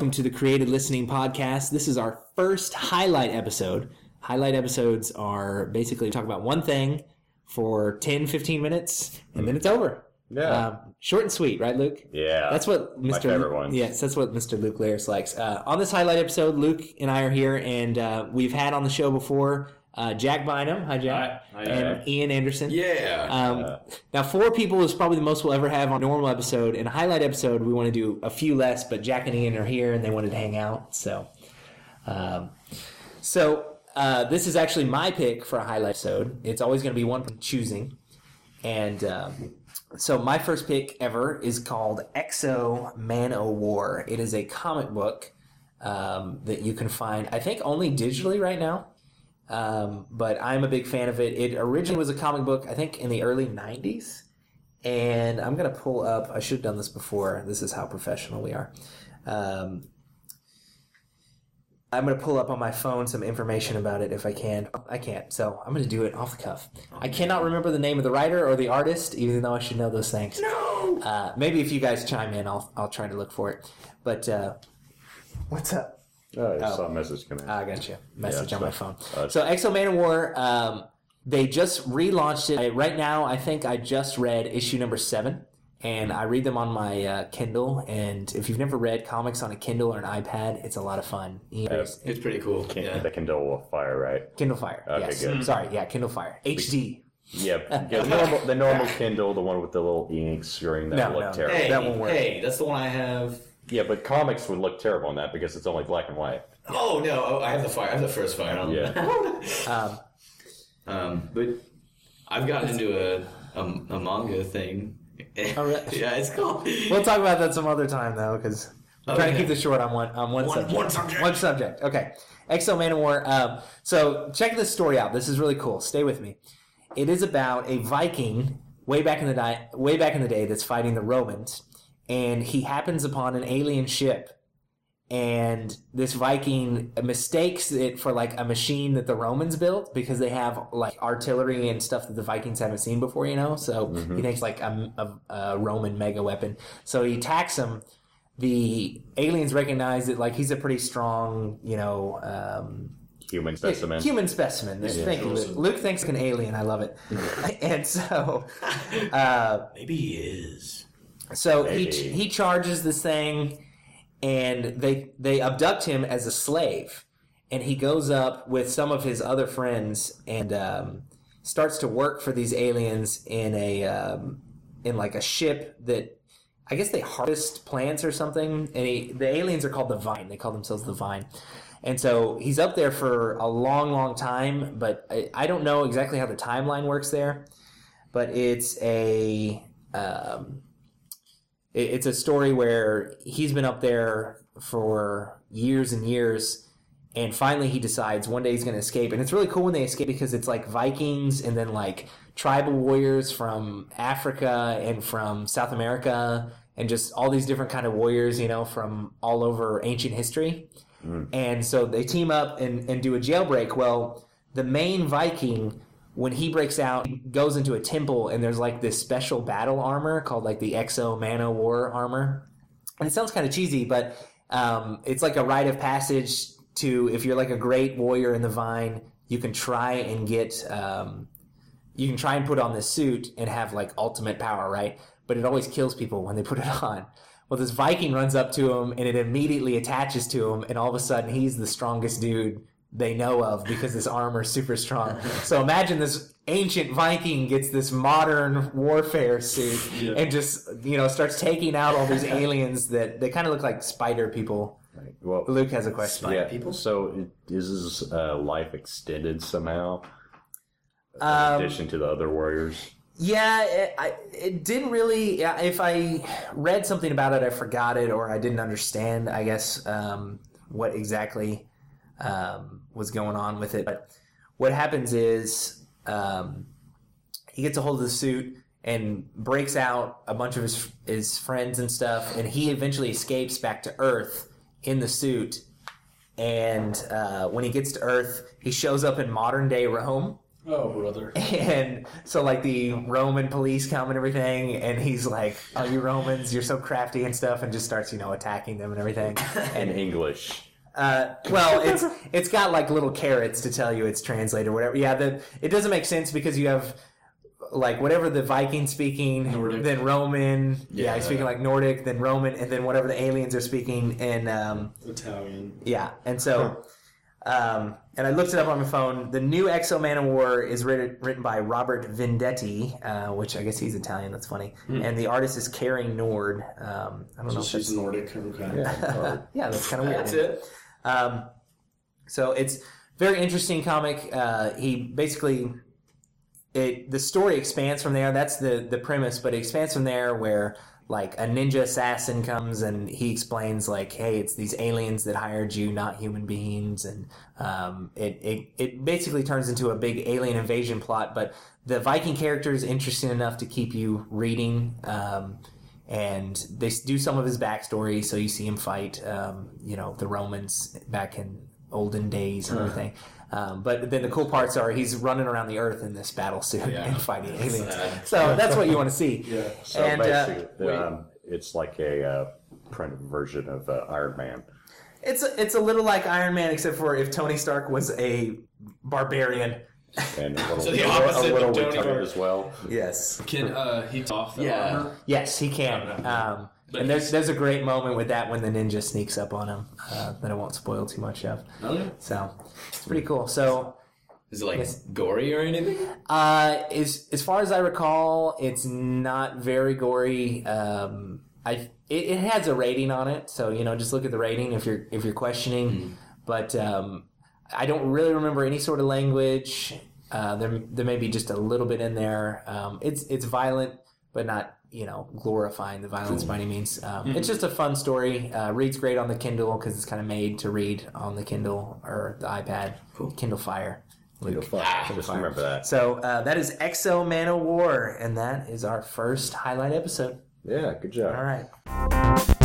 welcome to the Created Listening Podcast. This is our first highlight episode. Highlight episodes are basically talk about one thing for 10, 15 minutes, and then it's over. Yeah. Um, short and sweet, right, Luke? yeah. That's what Mr. favorite. Yes, that's what Mr. Luke Larris likes. Uh, on this highlight episode, Luke and I are here, and uh, we've had on the show before uh, Jack Bynum. Hi, Jack. Hi. Hi, and Jack. Ian Anderson. Yeah. Um, now, four people is probably the most we'll ever have on a normal episode. In a highlight episode, we want to do a few less, but Jack and Ian are here and they wanted to hang out. So, um, so uh, this is actually my pick for a highlight episode. It's always going to be one from choosing. And um, so, my first pick ever is called X-O Manowar. It is a comic book um, that you can find, I think, only digitally right now. Um, but I'm a big fan of it. It originally was a comic book, I think, in the early 90s. And I'm going to pull up, I should have done this before. This is how professional we are. Um, I'm going to pull up on my phone some information about it if I can. I can't, so I'm going to do it off the cuff. I cannot remember the name of the writer or the artist, even though I should know those things. no. Uh, maybe if you guys chime in, I'll, I'll try to look for it. But uh, what's up? Oh, I saw a message coming. I got you. Message Yeah, on my phone. uh, so X-O Manowar, um, they just relaunched it. I- right now, I think I just read issue number seven, and I read them on my uh, Kindle. And if you've never read comics on a Kindle or an iPad, it's a a lot of fun. It's pretty cool. Can't Yeah. the Kindle Fire, right? Kindle Fire. Okay, yes. good. Sorry, yeah, Kindle Fire. HD. Yeah, yeah the, normal, the normal Kindle, the one with the little ink screen, that No, would look no. terrible. Hey, That won't work. hey, that's the one I have. Yeah, but comics would look terrible on that because it's only black and white. Oh no, oh, I have the fire. I have the first fire. On. Yeah. Um, um, but I've gotten into a a, a manga thing. Oh, really? yeah, it's cool. we'll talk about that some other time, though, because I'm trying to keep this short on one on one, One- subject. one subject. One subject. Okay. X-O Manowar. Um, so check this story out. This is really cool. Stay with me. It is about a Viking way back in the di- way back in the day that's fighting the Romans, and he happens upon an alien ship. And this Viking mistakes it for like a machine that the Romans built because they have like artillery and stuff that the Vikings haven't seen before, you know. So he thinks like a, a, a Roman mega weapon. So he attacks him. The aliens recognize that like he's a pretty strong, you know, um, Human specimen. Human specimen. Thank you, Luke. Awesome. Luke thinks like an alien. I love it. and so, uh, Maybe he is. So he he charges this thing, and they they abduct him as a slave, and he goes up with some of his other friends and um, starts to work for these aliens in a um, in like a ship that. I guess they harvest plants or something, and he, the aliens are called the Vine. They call themselves the Vine, and so he's up there for a long, long time. But I, I don't know exactly how the timeline works there. But it's a um, it- it's a story where he's been up there for years and years and finally he decides one day he's going to escape. And it's really cool when they escape because it's like vikings and then like tribal warriors from africa and from south america and just all these different kind of warriors you know from all over ancient history. Mm. And so they team up and, and do a jailbreak. Well the main viking when he breaks out he goes into a temple and there's like this special battle armor called like the X-O Manowar armor. And it sounds kind of cheesy but um, it's like a rite of passage to if you're like a great warrior in the vine you can try and get um, you can try and put on this suit and have like ultimate power right? But it always kills people when they put it on. Well this viking runs up to him and it immediately attaches to him and all of a sudden he's the strongest dude they know of because this armor is super strong so imagine this ancient viking gets this modern warfare suit and just you know starts taking out all these aliens that they kind of look like spider people Right. Well, luke has a question Spider yeah. people? So it- is his uh, life extended somehow? In Um, addition to the other warriors. Yeah, it, I, it didn't really. If I read something about it, I forgot it or I didn't understand. I guess um, what exactly um, was going on with it. But what happens is um, he gets a hold of the suit and breaks out a bunch of his his friends and stuff, and he eventually escapes back to Earth in the suit. And uh, when he gets to Earth, he shows up in modern day Rome Oh, brother. And so, like, the Roman police come and everything, and he's like, Oh, you Romans, you're so crafty and stuff, and just starts, you know, attacking them and everything. In And, English. Uh, well, it's it's got like little carrots to tell you it's translated or whatever. Yeah, the, it doesn't make sense because you have like whatever the Viking speaking, Nordic. then Roman, yeah, Yeah. he's speaking like Nordic, then Roman, and then whatever the aliens are speaking in um, Italian. yeah, and so, um, and I looked it up on my phone. The new X-O Manowar is written, written by Robert Venditti, uh, which I guess he's Italian. That's funny. And the artist is Cary Nord. Um, I don't know. If She's that's, Nordic. Okay. Yeah. yeah, that's kind of weird. That's it. Um, so it's very interesting comic. Uh, he basically it the story expands from there. That's the the premise, but it expands from there where like a ninja assassin comes and he explains like, hey, it's these aliens that hired you, not human beings, and um, it, it it basically turns into a big alien invasion plot. But the Viking character is interesting enough to keep you reading. Um, and they do some of his backstory, so you see him fight, um, you know, the Romans back in olden days and everything. Um, but then the cool parts are he's running around the earth in this battle suit Yeah. and fighting aliens. Sad. So that's what you want to see. Yeah. So And, uh, basically, um, it's like a uh, print version of uh, Iron Man. It's a, it's a little like Iron Man, except for if Tony Stark was a barbarian. And a little, So the a opposite little of Tony retarded Stark. as well. Yes. Can uh, he take off the Yeah. armor? Yes, he can. Um, But and there's there's a great moment with that when the ninja sneaks up on him uh, that I won't spoil too much of. Okay. So it's pretty cool. So Is it like Yes. gory or anything? Uh, as as far as I recall, it's not very gory. Um, I it, it has a rating on it, so you know just look at the rating if you're if you're questioning. But um, I don't really remember any sort of language. Uh, there there may be just a little bit in there. Um, it's it's violent, but not you know glorifying the violence by any means. Um, It's just a fun story. Uh, reads great on the Kindle because it's kind of made to read on the Kindle or the iPad. Cool. Kindle Fire. You'll find- Just remember that. So uh, that is X-O Manowar, and that is our first highlight episode. Yeah, good job. All right.